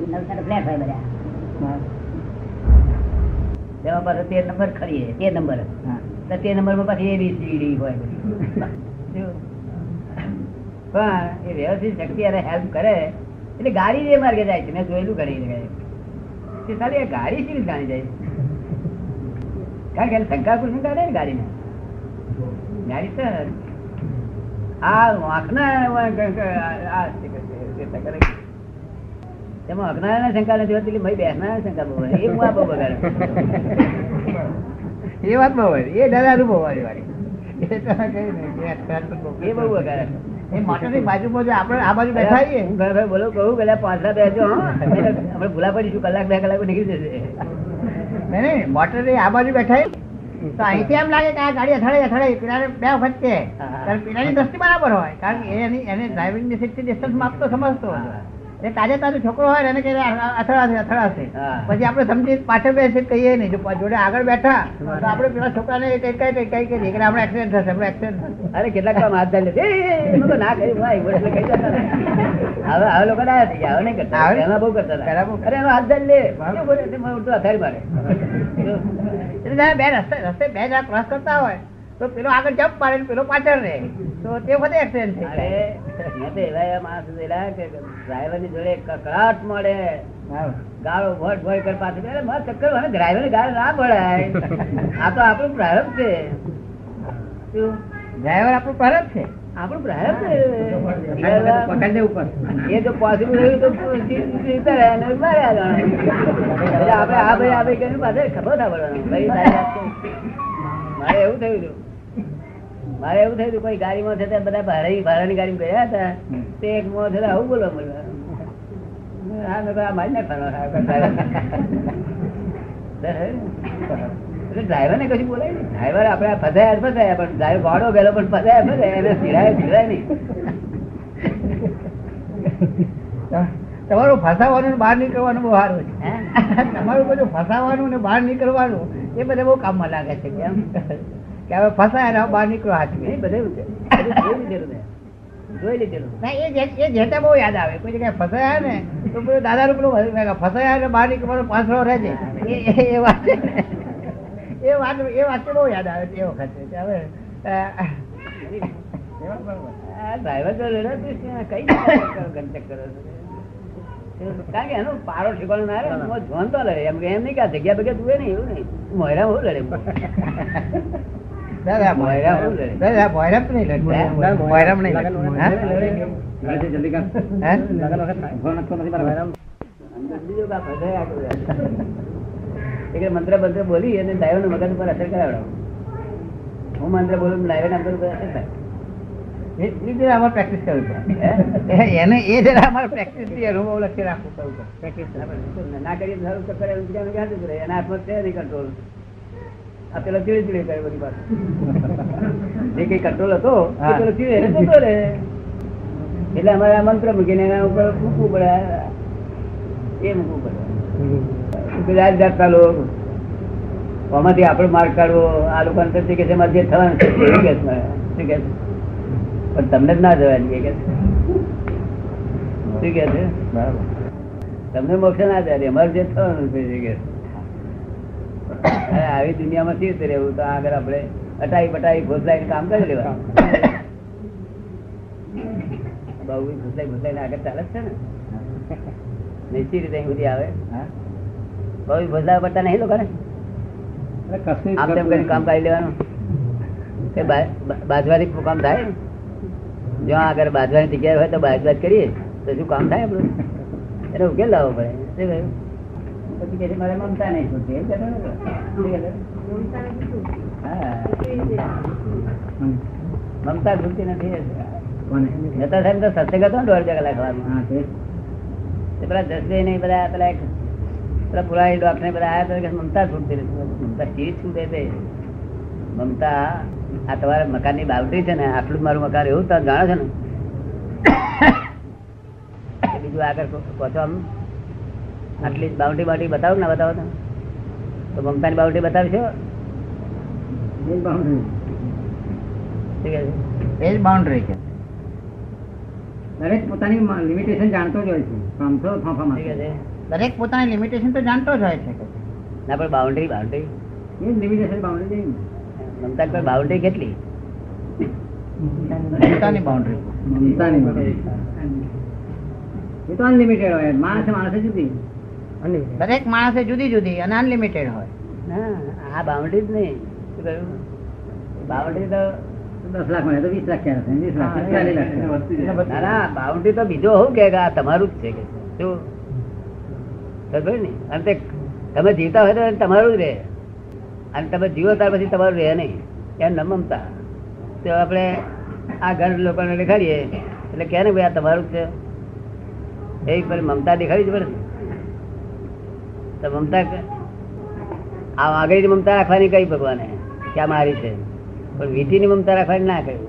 ગાડી જે માર્ગે જાય છે મેં જોયેલું જગ્યાએ તે ખાલી ગાડી સી રીતે જાય કારણ કે શંકા કૃષ્ણ કાઢે ને ગાડીને ગાડી સર આ વાંખના. તેમાં અજ્ઞાનના શંકા નથી હોતી ભાઈ બેસનારા શંકા બહુ એ હું આપો બગાડે એ વાત બહુ હોય. એ દાદા બહુ હોય વાળી. એ બહુ. ભૂલા પડીશું કલાક બે કલાક નીકળી જશે નહીં, મોટર આ બાજુ બેઠા તો અહીંથી એમ લાગે કે આ ગાડી અથડાઈ અથડાઈ પેલાને બે વખત છે હા. દ્રષ્ટિ બરાબર હોય કારણ કે એની એને ડ્રાઇવિંગની સિક્સટી ડિસ્ટન્સ માપતો સમજતો હતો. એ તાજે તાજો છોકરો હોય એને કહે અથડાશે અથડાશે. પછી આપણે સમજી પાછળ બેસે કહીએ નહીં. જો જોડે આગળ બેઠા તો આપણે પેલા છોકરાને કઈ કઈ કઈ કઈ કરીએ આપણે એક્સિડન્ટ થશે આપણે એક્સિડન્ટ અરે કેટલાક કામ હાથ ધરી તો ના કહ્યું ભાઈ. એટલે કહી જતા હવે હવે લોકો ના થઈ ગયા. હવે નહીં કરતા. એના બહુ કરતા. અરે એનો હાથ ધરી લે. કેવું બોલે? તે મને ઉલટું અથાડી મારે. એટલે બે રસ્તે રસ્તે બે જણા ક્રોસ કરતા હોય તો પેલો આગળ જમ્પ પાડે પેલો પાછળ રહે. તો તે વખતે એક્સિડન્ટ થઈ જાય. મેં તો એવા એવા જોયેલા કે ડ્રાઈવરની જોડે કકડાટ મળે. ગાળો ભટ ભટ કર પાછળ અરે મારા ચક્કર મને ડ્રાઈવર ગાળ ના ભળાય આ તો આપણું પ્રારંભ છે. ડ્રાઈવર આપણું છે? આપણું પ્રારંભ છે. એ જો પોસિબલ રહ્યું તો આપણે આ ભાઈ આ ભાઈ પાછળ ખબર ના પડવાનું. મારે એવું થયું હતું. મારે એવું થયું કોઈ ગાડીમાં છે બધા ભાડે ભાડાની ગાડીમાં ગયા હતા. તે એક મોં છે આવું બોલો બોલો હા મેં આ મારી નાખવાનો આ કરતા. એટલે ડ્રાઈવર ને? કશું બોલાય નહીં. ડ્રાઈવર આપણે ફસાયા ફસાયા પણ ડ્રાઈવર ગયેલો પણ ફસાયા ફસાયા એને સિરાય સિરાય નહીં. તમારું ફસાવાનું બહાર નીકળવાનું બહુ સારું છે. તમારું બધું ફસાવાનું ને બહાર નીકળવાનું એ બધા બહુ કામમાં લાગે છે કેમ? કે હવે ફસાય ને બહાર નીકળો હાથમાં નહીં બધે જોઈ લીધેલું મેં. જોઈ લીધેલું ના એ જેતે બહુ યાદ આવે. કોઈ જગ્યાએ ફસાયા ને તો પેલું દાદા કહ્યું, ફસાયા ને બહાર નીકળવાનો પાછળ રહે એ વાત એ વાત એ વાત બહુ યાદ આવે એ વખતે. હવે ડ્રાઈવર તો કઈ ગંતક કરો છો? કારણ કે એનો પારો ઠેકાણો ના રહે ને, જોન તો લડે. એમ કે એમ નહીં કે જગ્યા બગ્યા જુએ નહીં એવું નહીં. મોયરા બહુ લડે. મંત્ર મંત્ર બોલી અને ડ્રાઈવર મગજ પર અસર કરાવડાવો. હું મંત્ર બોલું ડ્રાઈવર ના મગજ ઉપર અસર થાય. પ્રેક્ટિસ કરવું એ- એને એ જરા અમારે પ્રેક્ટિસથી અનુભવ લખી રાખવું પડે. પ્રેક્ટિસ ના કરીએ? એના હાથમાં છે નહીં control. આ પેલો ધીરે ધીરે કરે બધી વાત. જે કઈ કંટ્રોલ હતો એ પેલો ચીડે એટલે જતો રહે. એટલે અમારે આ મંત્ર મૂકીને એના ઉપર મૂકવું પડે. એ મૂકવું પડે. બધા જાતના લોકો. આમાંથી આપણે માર્ક કાઢવો આ લોકો અંતર કે છે જે થવાનું છે એવું કે છે. શું કે પણ તમને જ ના જવાની કે શું કે છે. તમને મોક્ષ ના જાય અમારે જે થવાનું છે કે આવી દુનિયામાં શી રીતે રહેવું? તો આગળ આપણે અટાઈ પટાઈ ભોસલાઈ કામ કરી લેવા બહુ ભોસલાઈ ભોસલાઈ આગળ ચાલે છે ને? નિશ્ચિત રીતે સુધી આવે? બહુ ઘોસલા પડતા નહીં લોકોને? આમ તેમ કરીને કામ કાઢી લેવાનું. કે બા- બા- બાજવાની કામ થાય? જો આગળ બાજવાની જગ્યા હોય તો બાજવાજ કરીએ તો શું કામ થાય આપણું? એનો ઉકેલ લાવવો પડે. શું કહ્યું? પછી કે મારે મમતા નહીં છૂટતી. એમ? હા. મમતા છૂટતી નથી જતા સાહેબ તો સત્સંગ હતો ને દોઢ કલાક વારમાં. પેલા જસભાઈ ને બધા પેલા એક પેલા પુરાણી ડોક્ટર બધા આયા કે મમતા છૂટતી નથી. મમતા ચીજ છૂટે છે મમતા આ તમારા મકાનની બાઉન્ડ્રી છે ને આટલું મારું મકાન એવું તમે જાણો છો ને? બીજું આગળ કહો છો આમ આટલી બાઉન્ડ્રી બાઉન્ડ્રી બતાવો ના બતાવો તમે તો મમતાની બાઉન્ડ્રી બતાવશો? એ જ બાઉન્ડ્રી છે? દરેક પોતાની લિમિટેશન જાણતો જ હોય છે. આમથો ફાંફા ઠીક મારે છે? દરેક પોતાની લિમિટેશન તો જાણતો જ હોય છે. ના પણ બાઉન્ડ્રી બાઉન્ડ્રી એ લિમિટેશન બાઉન્ડ્રી મમતા પર બાઉન્ડ્રી કેટલી? બાઉન્ડ્રી મમતાની. એ તો અનલિમિટેડ હોય. માણસે માણસે જુદી દરેક માણસે જુદી જુદી અને અનલિમિટેડ હોય. ના આ બાઉન્ડ્રી જ નહીં. બાઉન્ડ્રી તો દસ લાખ મળે તો વીસ લાખ ક્યારે વીસ લાખ હા, ચાલીસ લાખ થાય. ના ના બાઉન્ડ્રી તો બીજો હોવું કે આ તમારું જ છે કે શું? ને અને તે તમે જીવતા હોય તો તમારું જ રહે. અને તમે જીવો ત્યાર પછી તમારું રહે નહીં. એમ ન મમતા તો આપણે આ ઘર લોકોને દેખાડીએ. એટલે કે ને ભાઈ આ તમારું છે. એ પર મમતા દેખાડી જ પડે ને. તો મમતા આ આગળની મમતા રાખવાની કઈ ભગવાને ક્યાં મારી છે? પણ વીટીની મમતા રાખવાની ના કહ્યું.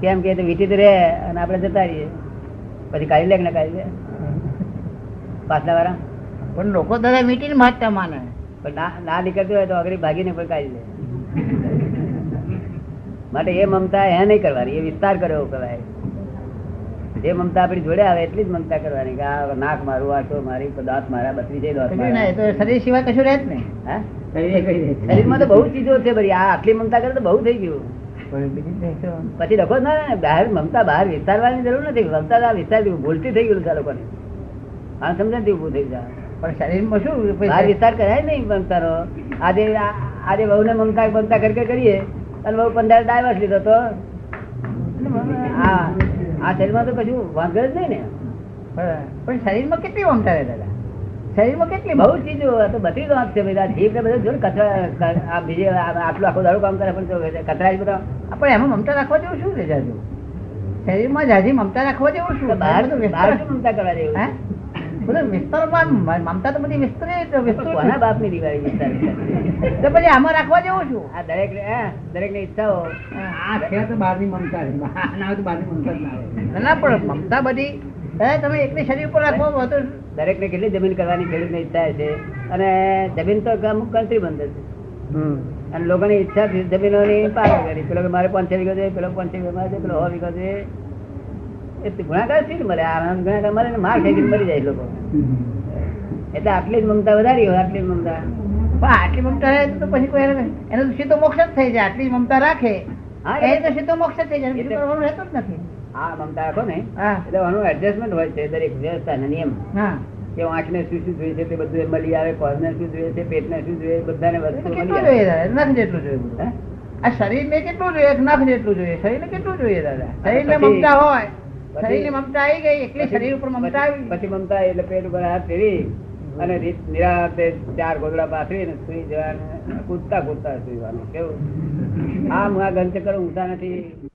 કેમ કે વીટી તો રહે અને આપણે જતા રહીએ. પછી કાઢી લે કે ના કાઢી લે? પાછલા વાળા પણ લોકો દાદા મીટીને મહત્તા માને. પણ ના ના નીકળતી હોય તો આગળ ભાગીને પણ કાઢી લે. માટે એ મમતા એ નહીં કરવાની એ વિસ્તાર કર્યો કહેવાય. જે મમતા આપણી જોડે આવે એટલી જ મમતા કરવાની કે આ નાક મારું આ તો મારી દાંત મારા બત્રી છે દાંત ના શરીર સિવાય કશું રહે જ નહીં. હા. શરીરમાં તો બહુ ચીજો છે બધી. આ આટલી મમતા કરે તો બહુ થઈ ગયું. પછી લખો ના બહાર મમતા બહાર વિસ્તારવાની જરૂર નથી. મમતા આ વિસ્તાર ભૂલતી થઈ ગયું છે આ લોકોને. આ સમજણથી ઊભું થઈ જાય પણ શરીરમાં શું? બહાર વિસ્તાર કરાય નહીં મમતાનો. આજે આજે આજે વહુને મમતા મમતા કરી કરી કરીએ. અને વહુ પંદર ડાયવર્સ લીધો તો? આ આ શરીરમાં તો કશું વાંધો જ નહીં ને. પણ શરીરમાં કેટલી મમતા રહે દાદા? શરીરમાં કેટલી બહુ? ચીજો તો બધી વાત છે બધા જીભ ને બધું જોડે કચરા આ બીજે આટલું આખું દાડો કામ કરે પણ જો કચરા જ બધા પણ એમાં મમતા રાખવા જેવું શું છે જાજુ? શરીરમાં જાજી મમતા રાખવા જેવું શું બહાર બહાર મમતા કરવા જેવું મમતા તો બધી વિસ્તૃત કોના બાપની દિવાળી વિસ્તાર વિસ્તાર? તો પછી આમાં રાખવા જેવું આ દરેક દરેકની ઈચ્છાઓ. આ છે તો બહારની મમતા ના તો બહારની મમતા ના. ના, ના પણ મમતા બધી તમે એકલી શરીર પર રાખવા હોય દરેક ને કેટલી જમીન કરવાની ખેડૂતની ઈચ્છા છે? અને જમીન તો અમુક કન્ટ્રી બંધ છે અને લોકોની ઈચ્છા થી જમીનોની પાર કરી પેલો મારે પાંચ વીઘો છે પેલો પાંચ વીઘો મારે છે પેલો સો વીઘો છે એ તો ગુણાકાર શીખ મળે આનંદ ગુણાકાર મળે ને માર ખાઈ મરી જાય લોકો. એટલે આટલી જ મમતા વધારી હોય આટલી જ મમતા. પણ આટલી મમતા રહે તો પછી કોઈ એનો તો સીધો મોક્ષ જ થઈ જાય. આટલી મમતા રાખે હા, એ એટલે- તો સીધો મોક્ષ થઈ જાય. એટલે- જ નથી. હા મમતા રાખો ને. એટલે એનું એડજસ્ટમેન્ટ હોય છે દરેક વ્યવસ્થાના નિયમ. કે આંખને શું શું જોઈએ છે તે બધું મળી આવે કોરને શું જોઈએ છે પેટને શું જોઈએ બધાને વસ્તુ મળી આવે. નથી નખ જેટલું જોઈએ આ શરીર ને કેટલું જોઈએ? નખ જેટલું જોઈએ. શરીર ને કેટલું જોઈએ દાદા? શરીર ને મમતા હોય. મમતા આવી ગઈ એકલી શરીર ઉપર મમતા આવી પછી મમતા એટલે પેટ ઉપર હાથ ફેરી અને ચાર ગોદડા પાથરી ને સુઈ જવાનું કૂદતા કૂદતા સુઈવાનું કેવું? આ હું આ ગંજ કરો ઊંઘતા નથી.